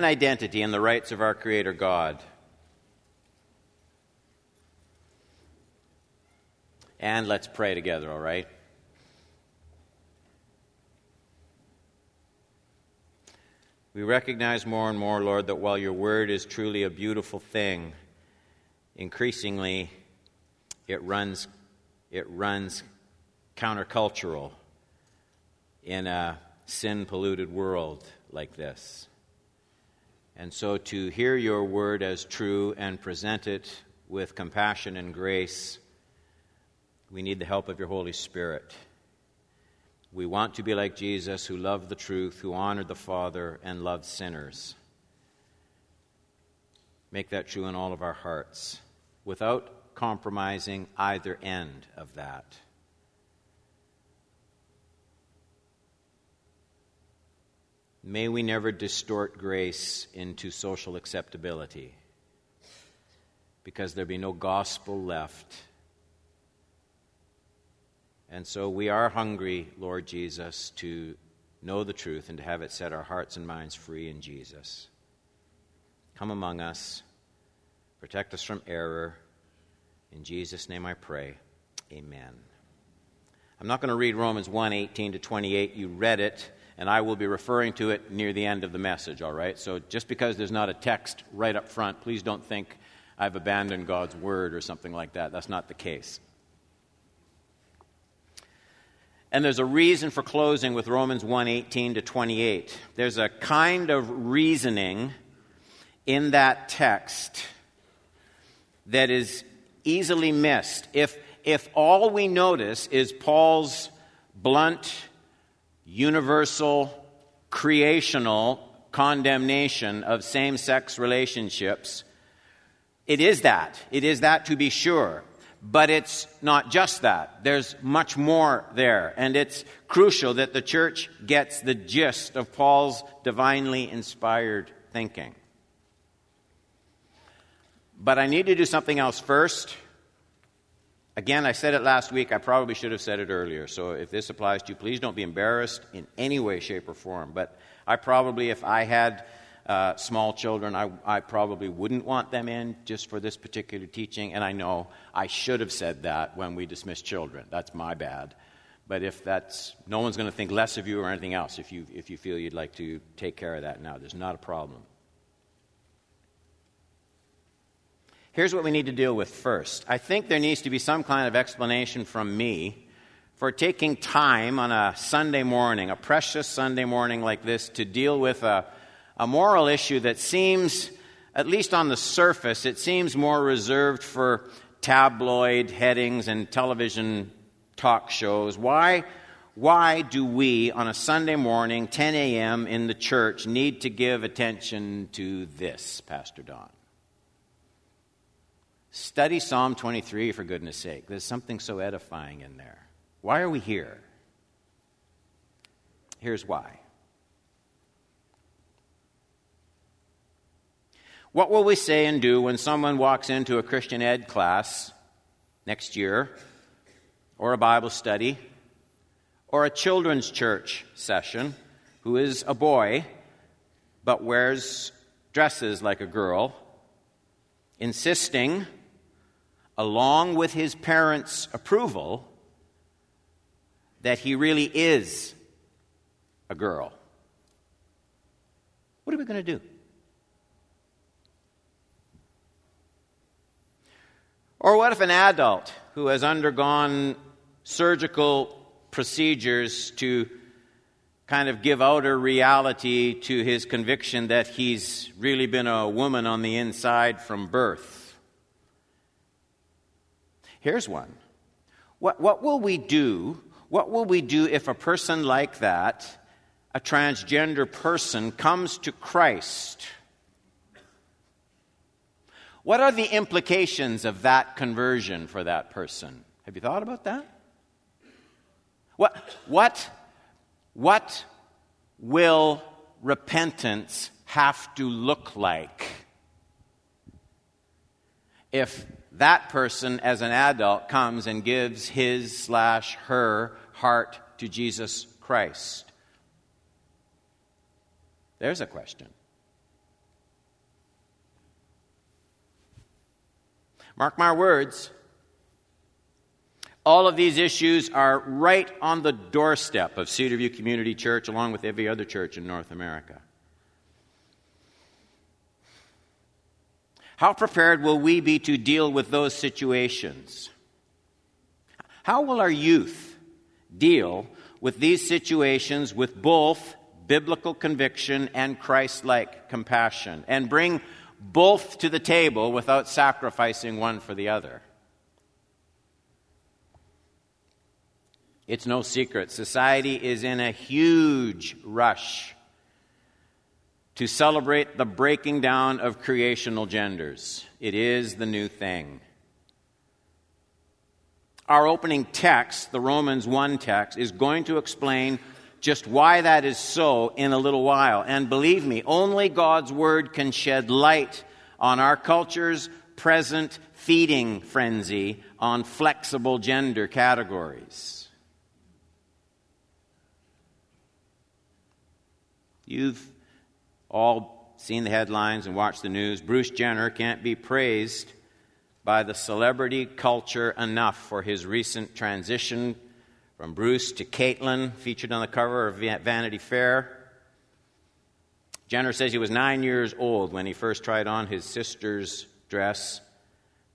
human identity and the rights of our Creator God. And let's pray together, all right? We recognize more and more, Lord, that while your word is truly a beautiful thing, increasingly it runs, it runs countercultural in a sin polluted world like this. And so to hear your word as true and present it with compassion and grace, we need the help of your Holy Spirit. We want to be like Jesus, who loved the truth, who honored the Father, and loved sinners. Make that true in all of our hearts without compromising either end of that. May we never distort grace into social acceptability because there be no gospel left and so we are hungry, Lord Jesus, to know the truth and to have it set our hearts and minds free in Jesus. Come among us, protect us from error. In Jesus' name I pray. Amen. I'm not going to read Romans 1 18 to 28. You read it, and I will be referring to it near the end of the message, all right? So just because there's not a text right up front, please don't think I've abandoned God's word or something like that. That's not the case. And there's a reason for closing with Romans 1:18 to 28. There's a kind of reasoning in that text that is easily missed. If if all we notice is Paul's blunt, universal, creational condemnation of same sex relationships, it is that. It is that to be sure. But it's not just that. There's much more there. And it's crucial that the church gets the gist of Paul's divinely inspired thinking. But I need to do something else first. Again, I said it last week. I probably should have said it earlier. So if this applies to you, please don't be embarrassed in any way, shape, or form. But I probably, if I had uh, small children, I, I probably wouldn't want them in just for this particular teaching. And I know I should have said that when we dismissed children. That's my bad. But if that's, no one's going to think less of you or anything else if you, if you feel you'd like to take care of that now. There's not a problem. Here's what we need to deal with first. I think there needs to be some kind of explanation from me for taking time on a Sunday morning, a precious Sunday morning like this, to deal with a a moral issue that seems, at least on the surface, it seems more reserved for tabloid headings and television talk shows. Why, why do we, on a Sunday morning, 10 a.m. in the church, need to give attention to this, Pastor Don? Study Psalm 23, for goodness sake. There's something so edifying in there. Why are we here? Here's why. What will we say and do when someone walks into a Christian ed class next year, or a Bible study, or a children's church session who is a boy but wears dresses like a girl, insisting, along with his parents' approval, that he really is a girl? What are we going to do? Or what if an adult who has undergone surgical procedures to kind of give outer reality to his conviction that he's really been a woman on the inside from birth? Here's one. What, what will we do? What will we do if a person like that, a transgender person, comes to Christ? What are the implications of that conversion for that person? Have you thought about that? What, what, what will repentance have to look like if that person as an adult comes and gives his slash her heart to Jesus Christ? There's a question. Mark my words. All of these issues are right on the doorstep of Cedarview Community Church, along with every other church in North America. How prepared will we be to deal with those situations? How will our youth deal with these situations with both biblical conviction and Christ like compassion and bring both to the table without sacrificing one for the other? It's no secret. Society is in a huge rush to celebrate the breaking down of creational genders. It is the new thing. Our opening text, the Romans 1 text, is going to explain just why that is so in a little while. And believe me, only God's Word can shed light on our culture's present feeding frenzy on flexible gender categories. You've all seen the headlines and watched the news. Bruce Jenner can't be praised by the celebrity culture enough for his recent transition from Bruce to Caitlyn, featured on the cover of Vanity Fair. Jenner says he was nine years old when he first tried on his sister's dress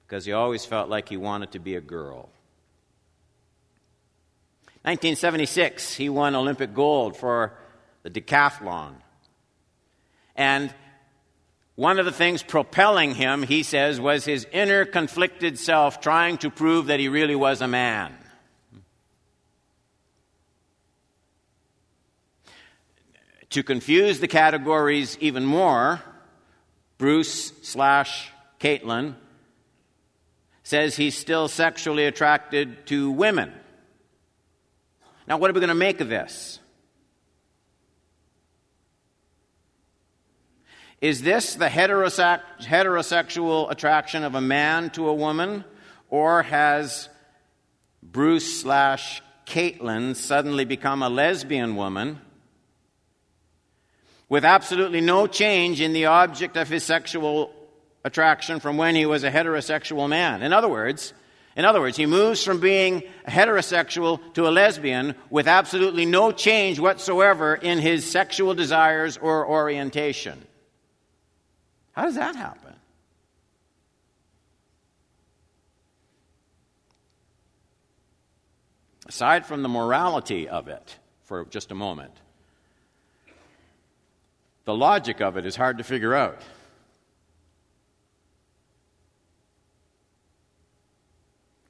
because he always felt like he wanted to be a girl. 1976, he won Olympic gold for the decathlon. And one of the things propelling him, he says, was his inner conflicted self trying to prove that he really was a man. To confuse the categories even more, Bruce slash Caitlyn says he's still sexually attracted to women. Now, what are we going to make of this? Is this the heterosexual attraction of a man to a woman, or has Bruce slash Caitlyn suddenly become a lesbian woman with absolutely no change in the object of his sexual attraction from when he was a heterosexual man? In other words, in other words, he moves from being a heterosexual to a lesbian with absolutely no change whatsoever in his sexual desires or orientation. How does that happen? Aside from the morality of it, for just a moment, the logic of it is hard to figure out.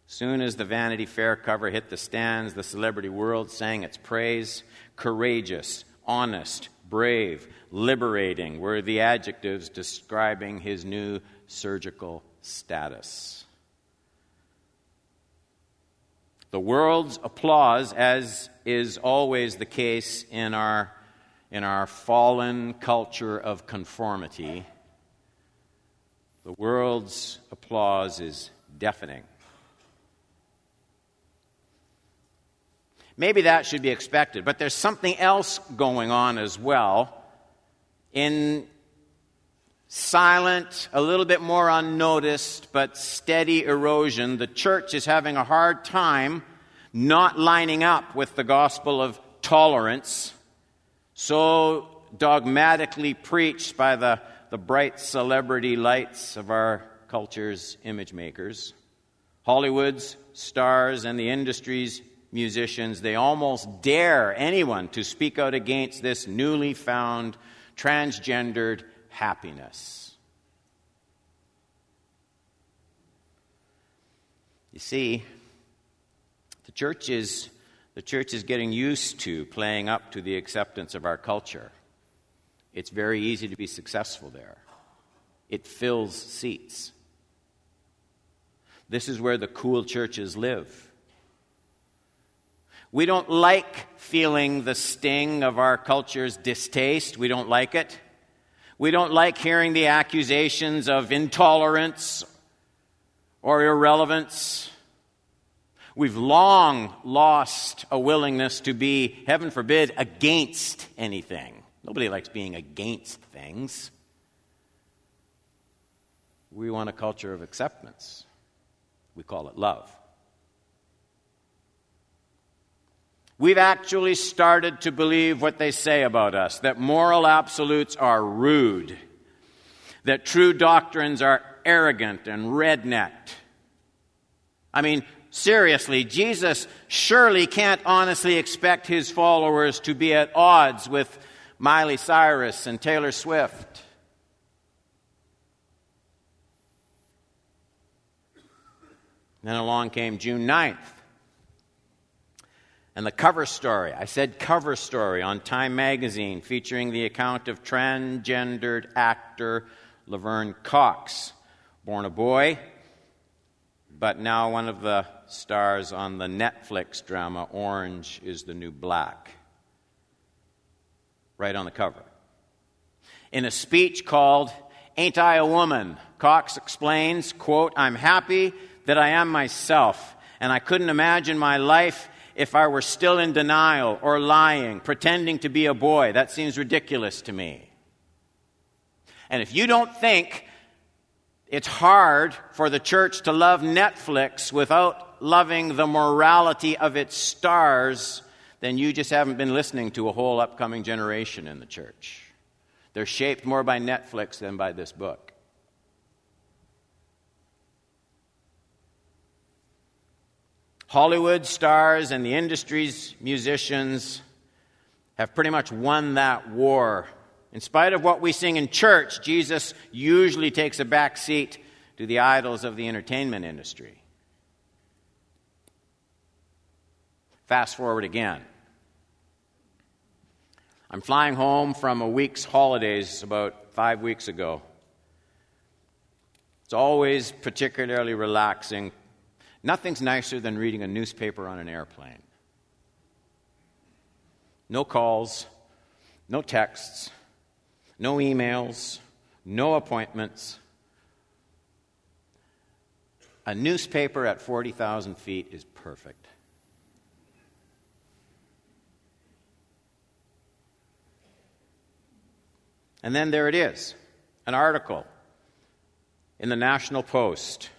Soon as the Vanity Fair cover hit the stands, the celebrity world sang its praise. Courageous, honest, brave, liberating were the adjectives describing his new surgical status. The world's applause, as is always the case in our, in our fallen culture of conformity, the world's applause is deafening. Maybe that should be expected, but there's something else going on as well. In silent, a little bit more unnoticed, but steady erosion, the church is having a hard time not lining up with the gospel of tolerance, so dogmatically preached by the, the bright celebrity lights of our culture's image makers. Hollywood's stars and the industry's musicians, they almost dare anyone to speak out against this newly found transgendered happiness. You see, the church is the church is getting used to playing up to the acceptance of our culture. It's very easy to be successful there. It fills seats. This is where the cool churches live. We don't like feeling the sting of our culture's distaste. We don't like it. We don't like hearing the accusations of intolerance or irrelevance. We've long lost a willingness to be, heaven forbid, against anything. Nobody likes being against things. We want a culture of acceptance. We call it love. We've actually started to believe what they say about us that moral absolutes are rude, that true doctrines are arrogant and rednecked. I mean, seriously, Jesus surely can't honestly expect his followers to be at odds with Miley Cyrus and Taylor Swift. Then along came June 9th. And the cover story, I said cover story on Time magazine featuring the account of transgendered actor Laverne Cox, born a boy, but now one of the stars on the Netflix drama Orange is the New Black. Right on the cover. In a speech called Ain't I a Woman? Cox explains, quote, I'm happy that I am myself, and I couldn't imagine my life if I were still in denial or lying, pretending to be a boy. That seems ridiculous to me. And if you don't think it's hard for the church to love Netflix without loving the morality of its stars, then you just haven't been listening to a whole upcoming generation in the church. They're shaped more by Netflix than by this book. Hollywood stars and the industry's musicians have pretty much won that war. In spite of what we sing in church, Jesus usually takes a back seat to the idols of the entertainment industry. Fast forward again. I'm flying home from a week's holidays about five weeks ago. It's always particularly relaxing Nothing's nicer than reading a newspaper on an airplane. No calls, no texts, no emails, no appointments. A newspaper at 40,000 feet is perfect. And then there it is an article in the National Post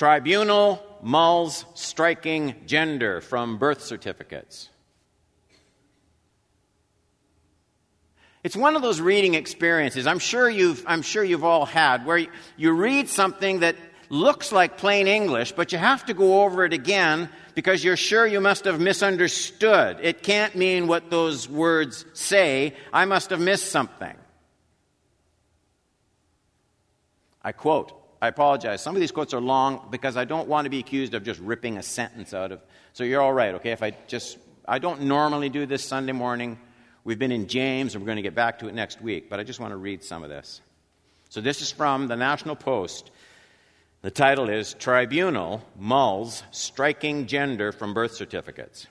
Tribunal mulls striking gender from birth certificates. It's one of those reading experiences I'm sure you've, I'm sure you've all had where you, read something that looks like plain English, but you have to go over it again because you're sure you must have misunderstood. It can't mean what those words say. I must have missed something. I quote I apologize. Some of these quotes are long because I don't want to be accused of just ripping a sentence out of. So you're all right, okay? If I just, I don't normally do this Sunday morning. We've been in James, and we're going to get back to it next week, but I just want to read some of this. So this is from the National Post. The title is Tribunal Mulls Striking Gender from Birth Certificates.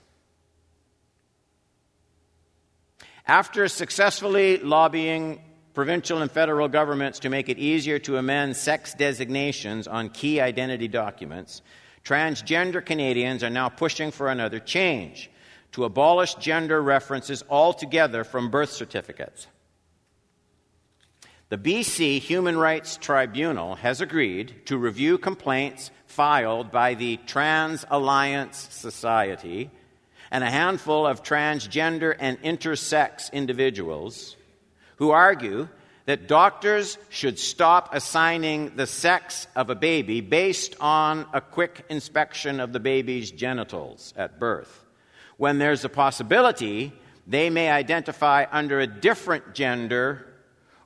After successfully lobbying provincial and federal governments to make it easier to amend sex designations on key identity documents, transgender Canadians are now pushing for another change to abolish gender references altogether from birth certificates. The BC Human Rights Tribunal has agreed to review complaints filed by the Trans Alliance Society and a handful of transgender and intersex individuals who argue that doctors should stop assigning the sex of a baby based on a quick inspection of the baby's genitals at birth. When there's a possibility, they may identify under a different gender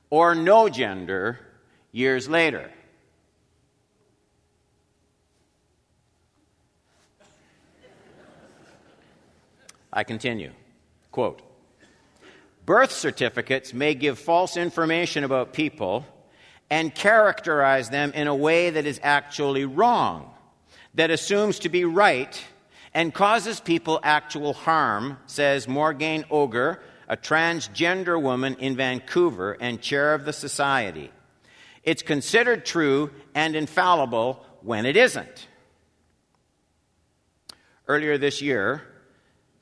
or no gender years later. I continue. Quote Birth certificates may give false information about people and characterize them in a way that is actually wrong, that assumes to be right and causes people actual harm, says Morgane Oger, a transgender woman in Vancouver and chair of the society. It's considered true and infallible when it isn't. Earlier this year,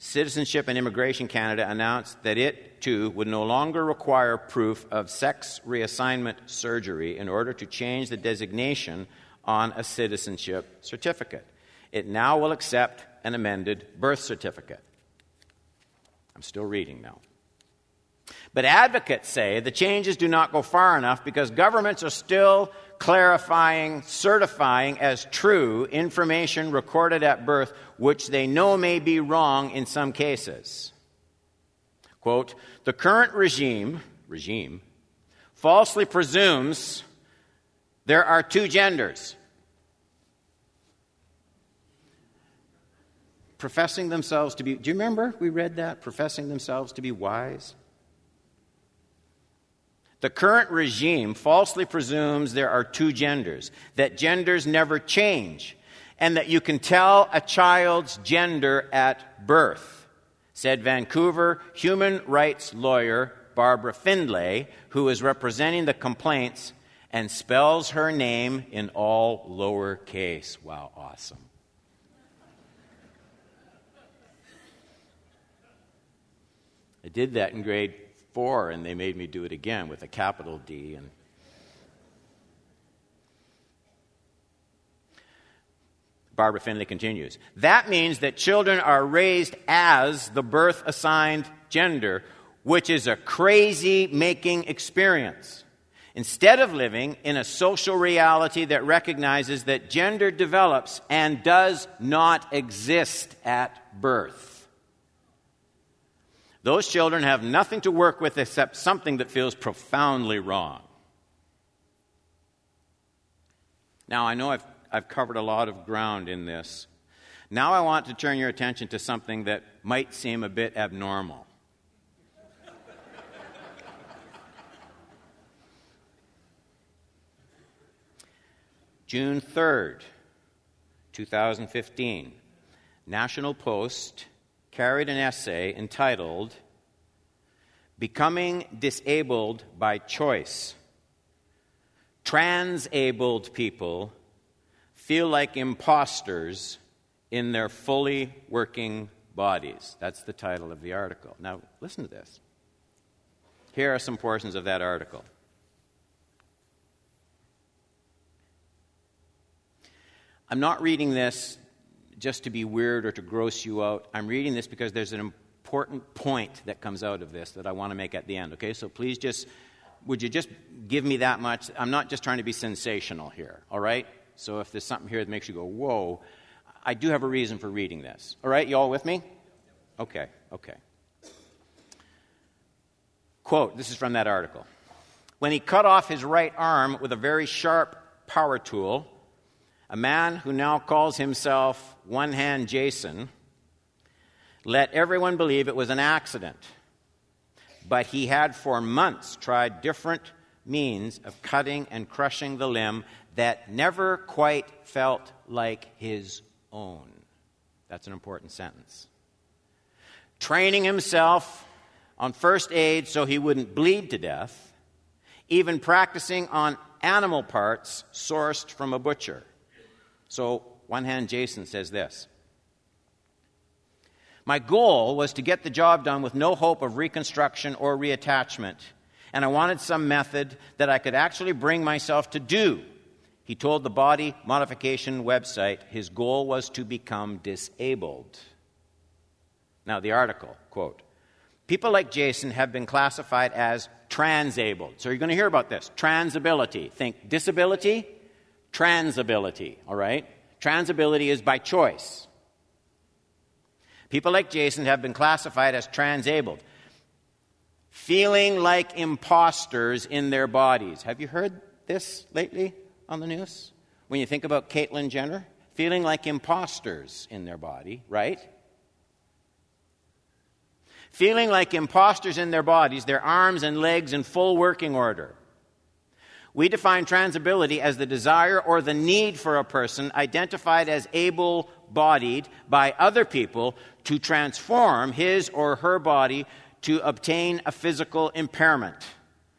Citizenship and Immigration Canada announced that it, too, would no longer require proof of sex reassignment surgery in order to change the designation on a citizenship certificate. It now will accept an amended birth certificate. I'm still reading now. But advocates say the changes do not go far enough because governments are still clarifying, certifying as true information recorded at birth, which they know may be wrong in some cases. Quote, the current regime, regime, falsely presumes there are two genders. Professing themselves to be, do you remember we read that? Professing themselves to be wise? The current regime falsely presumes there are two genders, that genders never change, and that you can tell a child's gender at birth, said Vancouver human rights lawyer Barbara Findlay, who is representing the complaints and spells her name in all lowercase. Wow, awesome. I did that in grade four, and they made me do it again with a capital D. And Barbara Findlay continues. That means that children are raised as the birth assigned gender, which is a crazy making experience. Instead of living in a social reality that recognizes that gender develops and does not exist at birth. Those children have nothing to work with except something that feels profoundly wrong. Now, I know I've, I've covered a lot of ground in this. Now, I want to turn your attention to something that might seem a bit abnormal. June 3rd, 2015, National Post carried an essay entitled Becoming Disabled by Choice. Transabled people feel like imposters in their fully working bodies. That's the title of the article. Now, listen to this. Here are some portions of that article. I'm not reading this just to be weird or to gross you out. I'm reading this because there's an important point that comes out of this that I want to make at the end, okay? So please just, would you just give me that much? I'm not just trying to be sensational here, all right? So if there's something here that makes you go, whoa, I do have a reason for reading this. All right, you all with me? Okay, okay. Quote, this is from that article. When he cut off his right arm with a very sharp power tool, a man who now calls himself One Hand Jason, let everyone believe it was an accident. But he had for months tried different means of cutting and crushing the limb that never quite felt like his own. That's an important sentence. Training himself on first aid so he wouldn't bleed to death, even practicing on animal parts sourced from a butcher. So, one hand, Jason says this My goal was to get the job done with no hope of reconstruction or reattachment, and I wanted some method that I could actually bring myself to do. He told the body modification website his goal was to become disabled. Now, the article, quote, People like Jason have been classified as transabled. So you're going to hear about this. Transability. Think disability, transability, all right? Transability is by choice. People like Jason have been classified as transabled, feeling like imposters in their bodies. Have you heard this lately on the news? When you think about Caitlyn Jenner, feeling like imposters in their body, right? Feeling like imposters in their bodies, their arms and legs in full working order. We define transability as the desire or the need for a person identified as able bodied by other people to transform his or her body to obtain a physical impairment,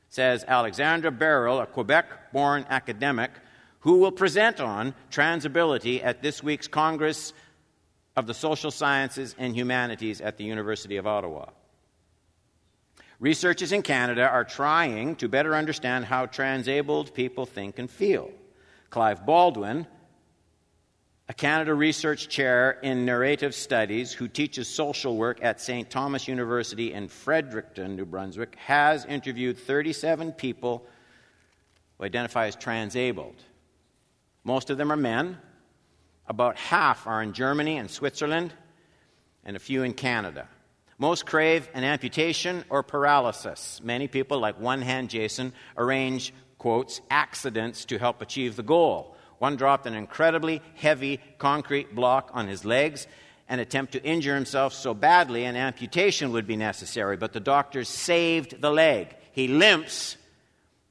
says Alexandre Baril, a Quebec born academic who will present on transability at this week's Congress of the Social Sciences and Humanities at the University of Ottawa. Researchers in Canada are trying to better understand how transabled people think and feel. Clive Baldwin, a Canada Research Chair in Narrative Studies who teaches social work at St. Thomas University in Fredericton, New Brunswick, has interviewed 37 people who identify as transabled. Most of them are men. About half are in Germany and Switzerland, and a few in Canada. Most crave an amputation or paralysis. Many people, like one hand Jason, arrange, quotes, accidents to help achieve the goal. One dropped an incredibly heavy concrete block on his legs and attempt to injure himself so badly an amputation would be necessary, but the doctors saved the leg. He limps,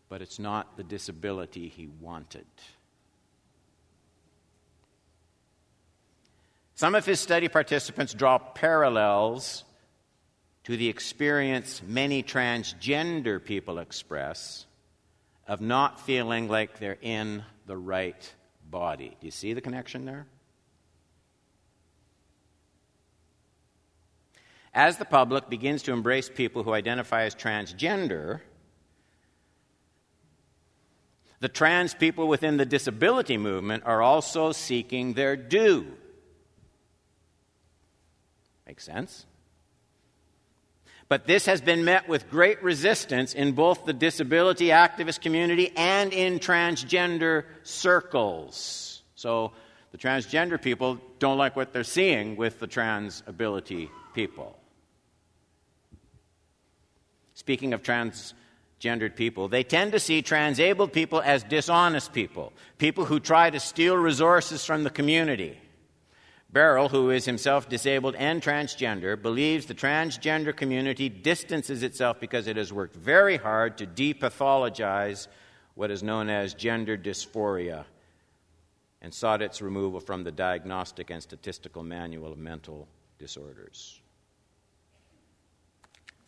but it's not the disability he wanted. Some of his study participants draw parallels to the experience many transgender people express of not feeling like they're in the right body. Do you see the connection there? As the public begins to embrace people who identify as transgender, the trans people within the disability movement are also seeking their due. Makes sense? But this has been met with great resistance in both the disability activist community and in transgender circles. So the transgender people don't like what they're seeing with the trans ability people. Speaking of transgendered people, they tend to see transabled people as dishonest people, people who try to steal resources from the community. Baril, who is himself disabled and transgender, believes the transgender community distances itself because it has worked very hard to depathologize what is known as gender dysphoria and sought its removal from the Diagnostic and Statistical Manual of Mental Disorders.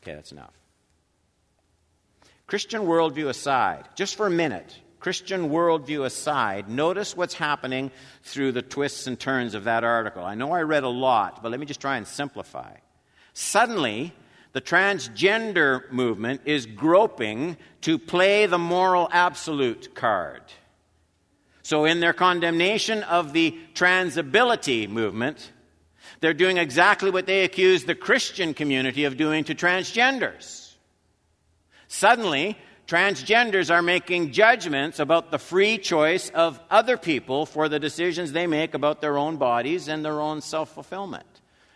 Okay, that's enough. Christian worldview aside, just for a minute, Christian worldview aside, notice what's happening through the twists and turns of that article. I know I read a lot, but let me just try and simplify. Suddenly, the transgender movement is groping to play the moral absolute card. So, in their condemnation of the transability movement, they're doing exactly what they accuse the Christian community of doing to transgenders. Suddenly, transgenders are making judgments about the free choice of other people for the decisions they make about their own bodies and their own self fulfillment.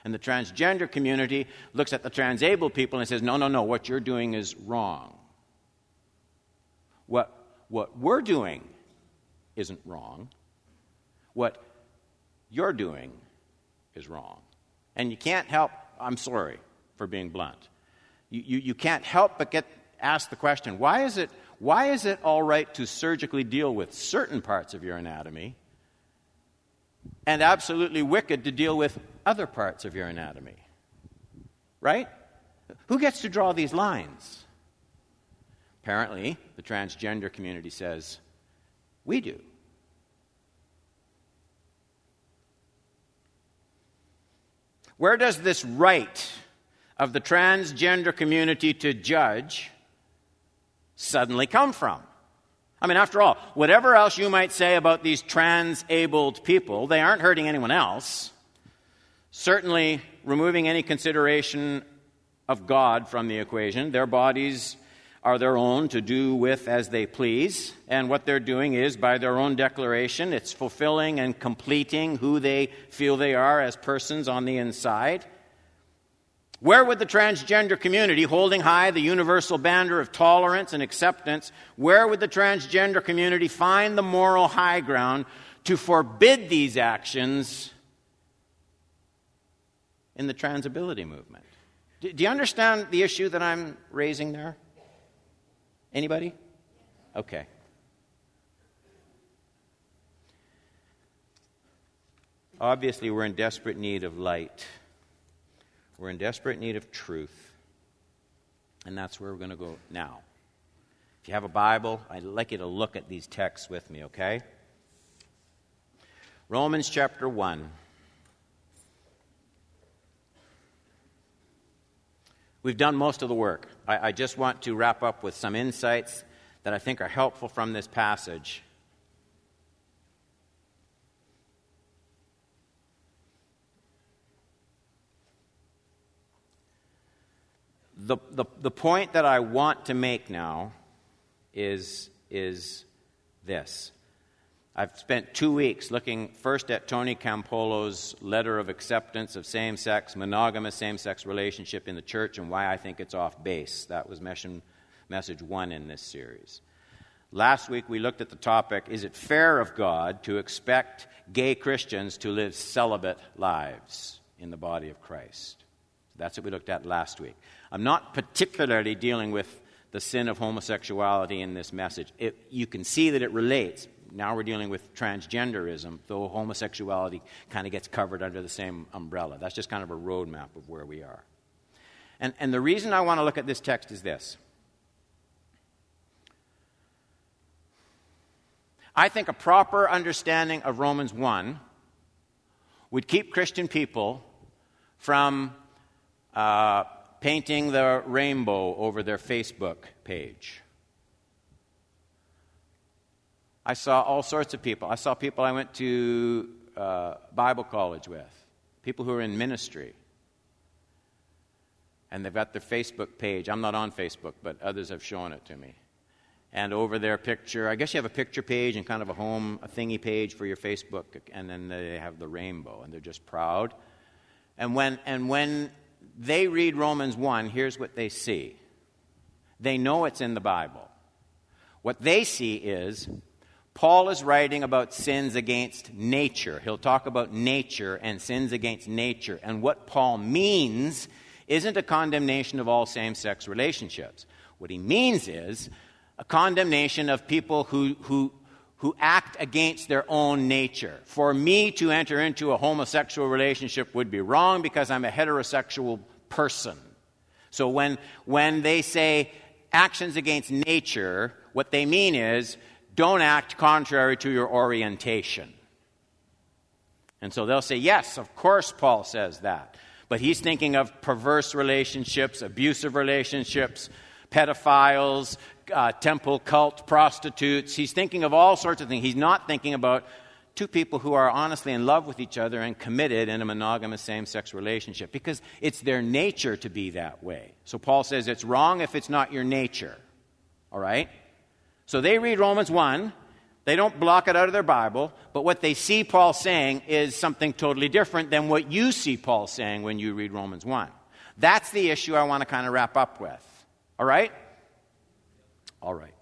And the transgender community looks at the transabled people and says, no, no, no, what you're doing is wrong. What, what we're doing isn't wrong. What you're doing is wrong. And you can't help, I'm sorry for being blunt. You, you, you can't help but get ask the question why is it, why is it all right to surgically deal with certain parts of your anatomy and absolutely wicked to deal with other parts of your anatomy? Right? Who gets to draw these lines? Apparently, the transgender community says, we do. Where does this right of the transgender community to judge suddenly come from? I mean, after all, whatever else you might say about these transabled people, they aren't hurting anyone else. Certainly, removing any consideration of God from the equation, their bodies are their own to do with as they please. And what they're doing is, by their own declaration, it's fulfilling and completing who they feel they are as persons on the inside. Where would the transgender community, holding high the universal banner of tolerance and acceptance, where would the transgender community find the moral high ground to forbid these actions in the transability movement? Do, you understand the issue that I'm raising there? Anybody? Okay. Obviously, we're in desperate need of light. We're in desperate need of truth. And that's where we're going to go now. If you have a Bible, I'd like you to look at these texts with me, okay? Romans chapter 1. We've done most of the work. I, I, just want to wrap up with some insights that I think are helpful from this passage. The, the, the point that I want to make now is, is this. I've spent two weeks looking first at Tony Campolo's letter of acceptance of same sex, monogamous same sex relationship in the church and why I think it's off base. That was mission, message one in this series. Last week we looked at the topic Is it fair of God to expect gay Christians to live celibate lives in the body of Christ? That's what we looked at last week. I'm not particularly dealing with the sin of homosexuality in this message. It, you can see that it relates. Now we're dealing with transgenderism, though homosexuality kind of gets covered under the same umbrella. That's just kind of a roadmap of where we are. And, and the reason I want to look at this text is this. I think a proper understanding of Romans 1 would keep Christian people from uh, painting the rainbow over their Facebook page. I saw all sorts of people. I saw people I went to uh, Bible college with, people who are in ministry. And they've got their Facebook page. I'm not on Facebook, but others have shown it to me. And over their picture, I guess you have a picture page and kind of a home, a thingy page for your Facebook, and then they have the rainbow, and they're just proud. And when, and when they read Romans 1, here's what they see they know it's in the Bible. What they see is Paul is writing about sins against nature. He'll talk about nature and sins against nature. And what Paul means isn't a condemnation of all same sex relationships. What he means is a condemnation of people who, who, who act against their own nature. For me to enter into a homosexual relationship would be wrong because I'm a heterosexual person. So when, when they say actions against nature, what they mean is don't act contrary to your orientation. And so they'll say, yes, of course, Paul says that. But he's thinking of perverse relationships, abusive relationships, pedophiles, uh, temple cult prostitutes. He's thinking of all sorts of things. He's not thinking about two people who are honestly in love with each other and committed in a monogamous same sex relationship because it's their nature to be that way. So Paul says it's wrong if it's not your nature. All right? So they read Romans 1. They don't block it out of their Bible, but what they see Paul saying is something totally different than what you see Paul saying when you read Romans 1. That's the issue I want to kind of wrap up with. All right? All right.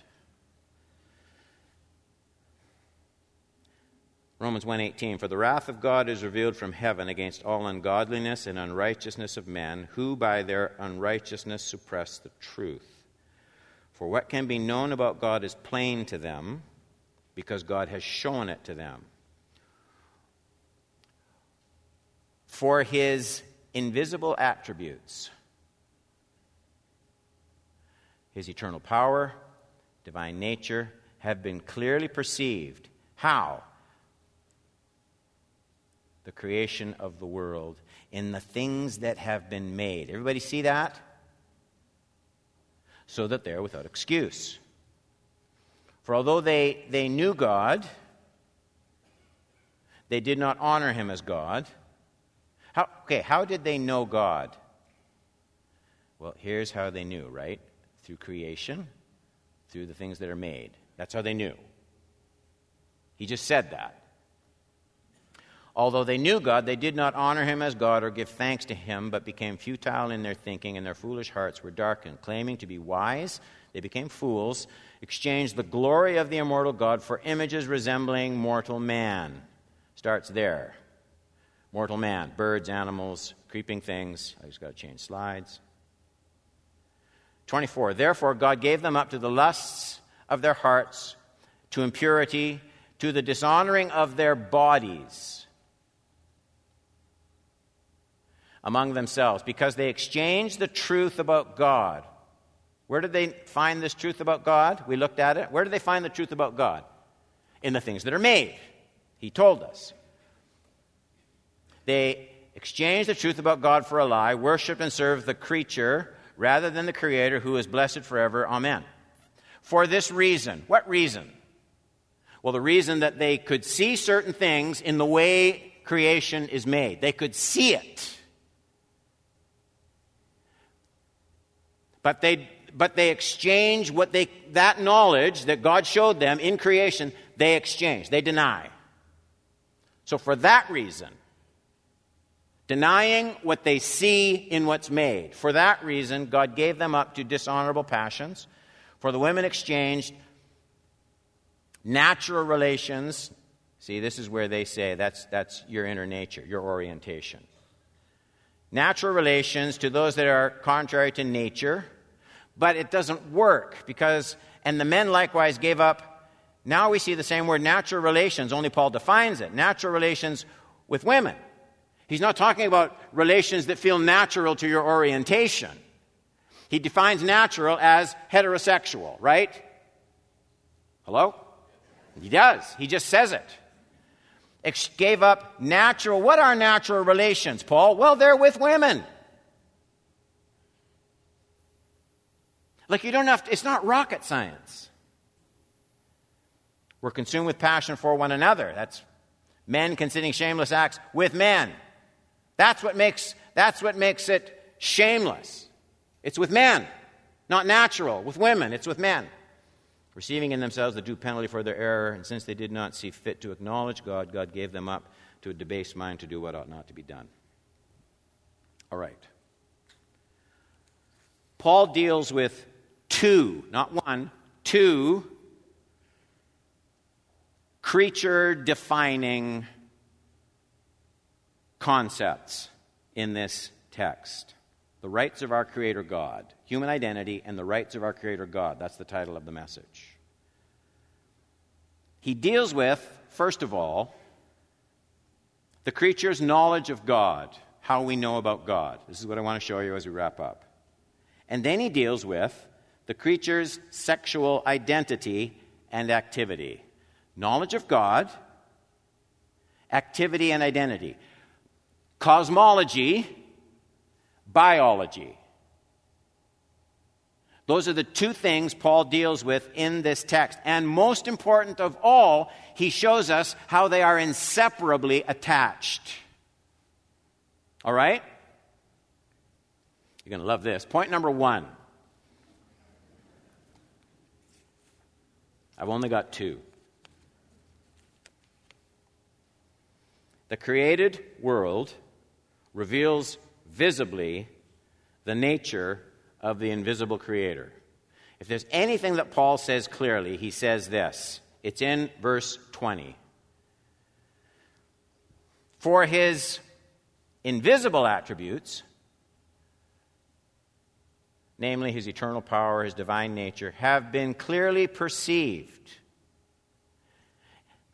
Romans 1:18 For the wrath of God is revealed from heaven against all ungodliness and unrighteousness of men who by their unrighteousness suppress the truth. For what can be known about God is plain to them because God has shown it to them. For his invisible attributes his eternal power, divine nature have been clearly perceived. How? The creation of the world in the things that have been made. Everybody see that? So that they're without excuse. For although they, they knew God, they did not honor him as God. How, okay, how did they know God? Well, here's how they knew, right? Through creation through the things that are made. That's how they knew. He just said that. Although they knew God, they did not honor him as God or give thanks to him, but became futile in their thinking, and their foolish hearts were darkened. Claiming to be wise, they became fools, exchanged the glory of the immortal God for images resembling mortal man. Starts there. Mortal man, birds, animals, creeping things. I just got to change slides. 24. Therefore, God gave them up to the lusts of their hearts, to impurity, to the dishonoring of their bodies among themselves, because they exchanged the truth about God. Where did they find this truth about God? We looked at it. Where did they find the truth about God? In the things that are made. He told us. They exchanged the truth about God for a lie, worshiped and served the creature rather than the Creator who is blessed forever. Amen. For this reason. What reason? Well, the reason that they could see certain things in the way creation is made. They could see it. But they, but they exchange what they, that knowledge that God showed them in creation, they exchange, they deny. So for that reason, denying what they see in what's made, for that reason, God gave them up to dishonorable passions. For the women exchanged natural relations. See, this is where they say that's, that's your inner nature, your orientation. Natural relations to those that are contrary to nature, but it doesn't work because, and the men likewise gave up. Now we see the same word, natural relations, only Paul defines it. Natural relations with women. He's not talking about relations that feel natural to your orientation. He defines natural as heterosexual, right? Hello? He does. He just says it. Ex- gave up natural. What are natural relations, Paul? Well, they're with women. Like you don't have to, it's not rocket science. We're consumed with passion for one another. That's men consenting shameless acts with men. That's what makes, that's what makes it shameless. It's with men, not natural. With women, it's with men receiving in themselves the due penalty for their error, and since they did not see fit to acknowledge God, God gave them up to a debased mind to do what ought not to be done. All right. Paul deals with two, not one, two creature defining concepts in this text the rights of our Creator God, human identity, and the rights of our Creator God. That's the title of the message. He deals with, first of all, the creature's knowledge of God, how we know about God. This is what I want to show you as we wrap up. And then he deals with the creature's sexual identity and activity. Knowledge of God, activity and identity. Cosmology, biology. Those are the two things Paul deals with in this text. And most important of all, he shows us how they are inseparably attached. All right? You're going to love this. Point number one. I've only got two. The created world reveals visibly the nature of the invisible Creator. If there's anything that Paul says clearly, he says this. It's in verse 20. For his invisible attributes, namely his eternal power, his divine nature, have been clearly perceived.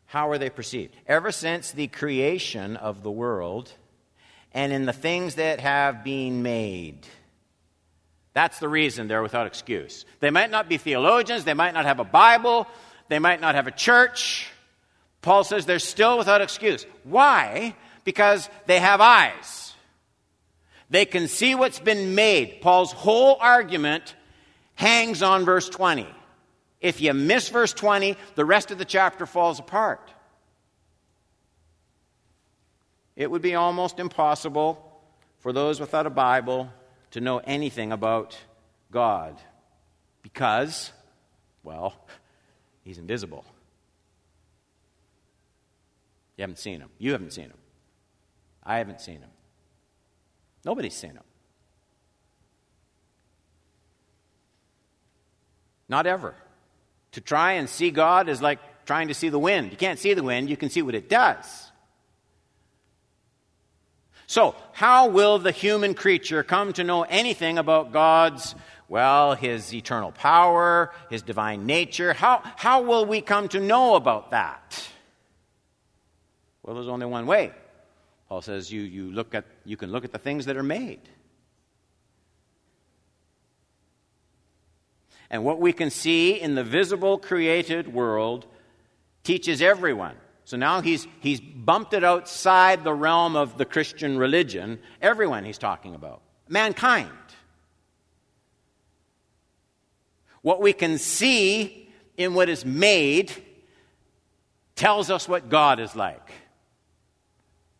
How are they perceived? Ever since the creation of the world, and in the things that have been made. That's the reason they're without excuse. They might not be theologians, they might not have a Bible, they might not have a church. Paul says they're still without excuse. Why? Because they have eyes. They can see what's been made. Paul's whole argument hangs on verse 20. If you miss verse 20, the rest of the chapter falls apart it would be almost impossible for those without a Bible to know anything about God because, well, he's invisible. You haven't seen him. You haven't seen him. I haven't seen him. Nobody's seen him. Not ever. To try and see God is like trying to see the wind. You can't see the wind, you can see what it does. So, how will the human creature come to know anything about God's, well, his eternal power, his divine nature? How, how will we come to know about that? Well, there's only one way. Paul says you, you, look at, you can look at the things that are made. And what we can see in the visible created world teaches everyone so now he's, he's bumped it outside the realm of the Christian religion. Everyone he's talking about. Mankind. What we can see in what is made tells us what God is like.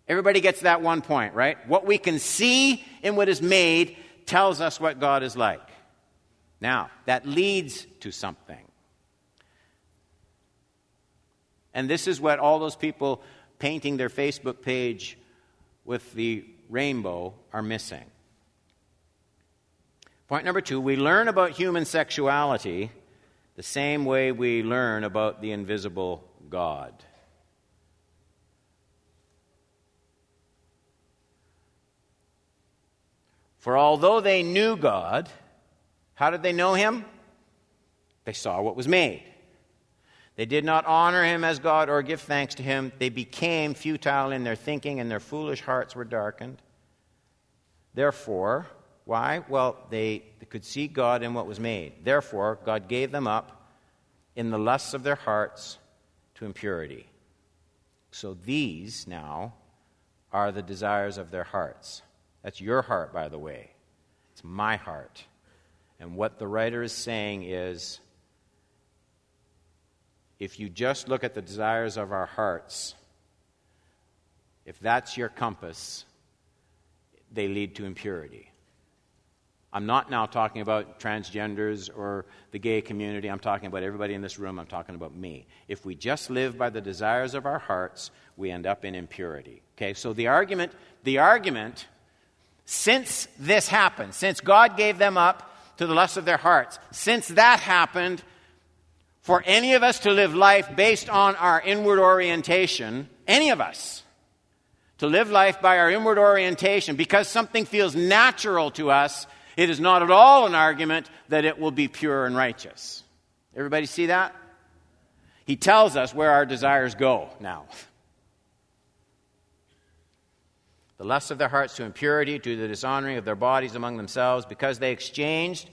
Everybody gets that one point, right? What we can see in what is made tells us what God is like. Now, that leads to something. And this is what all those people painting their Facebook page with the rainbow are missing. Point number two we learn about human sexuality the same way we learn about the invisible God. For although they knew God, how did they know him? They saw what was made. They did not honor him as God or give thanks to him. They became futile in their thinking, and their foolish hearts were darkened. Therefore, why? Well, they could see God in what was made. Therefore, God gave them up in the lusts of their hearts to impurity. So these now are the desires of their hearts. That's your heart, by the way. It's my heart. And what the writer is saying is if you just look at the desires of our hearts, if that's your compass, they lead to impurity. I'm not now talking about transgenders or the gay community. I'm talking about everybody in this room. I'm talking about me. If we just live by the desires of our hearts, we end up in impurity. Okay, so the argument, the argument, since this happened, since God gave them up to the lust of their hearts, since that happened, for any of us to live life based on our inward orientation, any of us, to live life by our inward orientation because something feels natural to us, it is not at all an argument that it will be pure and righteous. Everybody see that? He tells us where our desires go now. The lust of their hearts to impurity, to the dishonoring of their bodies among themselves, because they exchanged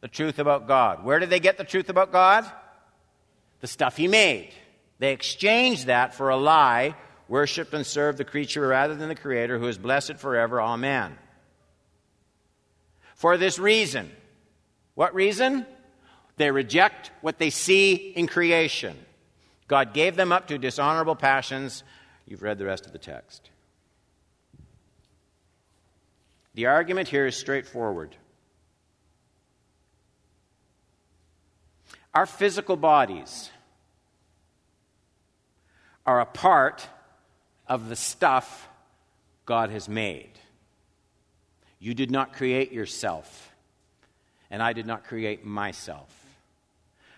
the truth about God. Where did they get the truth about God? The stuff he made. They exchanged that for a lie, worshiped and served the creature rather than the Creator, who is blessed forever. Amen. For this reason, what reason? They reject what they see in creation. God gave them up to dishonorable passions. You've read the rest of the text. The argument here is straightforward. Our physical bodies are a part of the stuff God has made. You did not create yourself, and I did not create myself.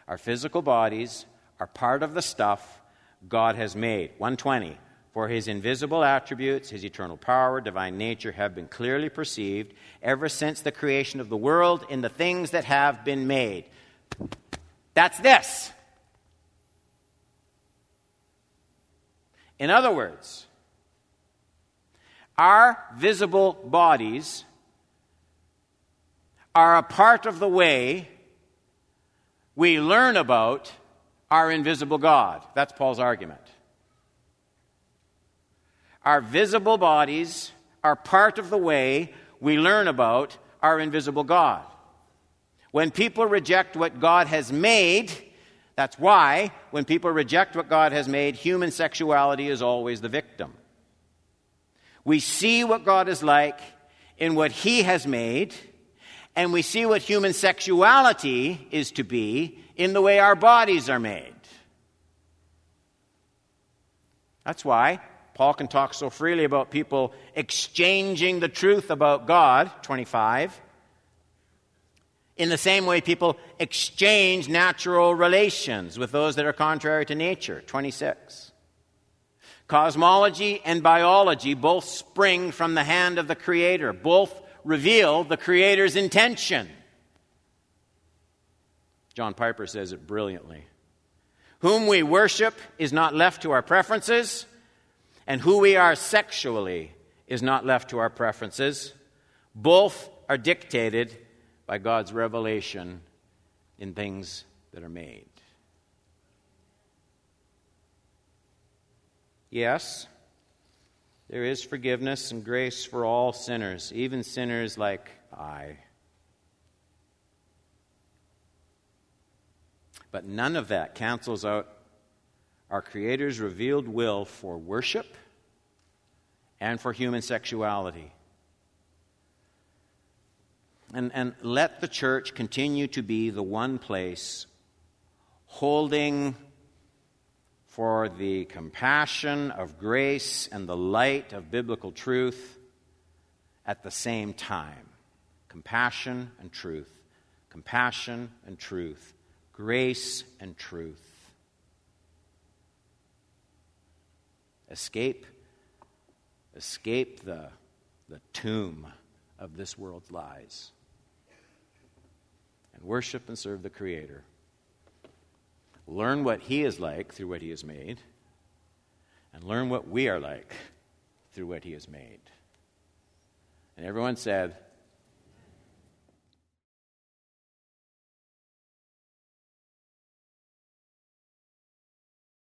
Our physical bodies are part of the stuff God has made. 120. For his invisible attributes, his eternal power, divine nature have been clearly perceived ever since the creation of the world in the things that have been made. That's this. In other words, our visible bodies are a part of the way we learn about our invisible God. That's Paul's argument. Our visible bodies are part of the way we learn about our invisible God. When people reject what God has made, that's why, when people reject what God has made, human sexuality is always the victim. We see what God is like in what He has made, and we see what human sexuality is to be in the way our bodies are made. That's why Paul can talk so freely about people exchanging the truth about God, 25, in the same way, people exchange natural relations with those that are contrary to nature. 26. Cosmology and biology both spring from the hand of the Creator, both reveal the Creator's intention. John Piper says it brilliantly. Whom we worship is not left to our preferences, and who we are sexually is not left to our preferences. Both are dictated by God's revelation in things that are made. Yes, there is forgiveness and grace for all sinners, even sinners like I. But none of that cancels out our Creator's revealed will for worship and for human sexuality. And, and let the church continue to be the one place holding for the compassion of grace and the light of biblical truth at the same time. Compassion and truth. Compassion and truth. Grace and truth. Escape. Escape the, the tomb of this world's lies. Worship and serve the Creator. Learn what He is like through what He has made, and learn what we are like through what He has made. And everyone said,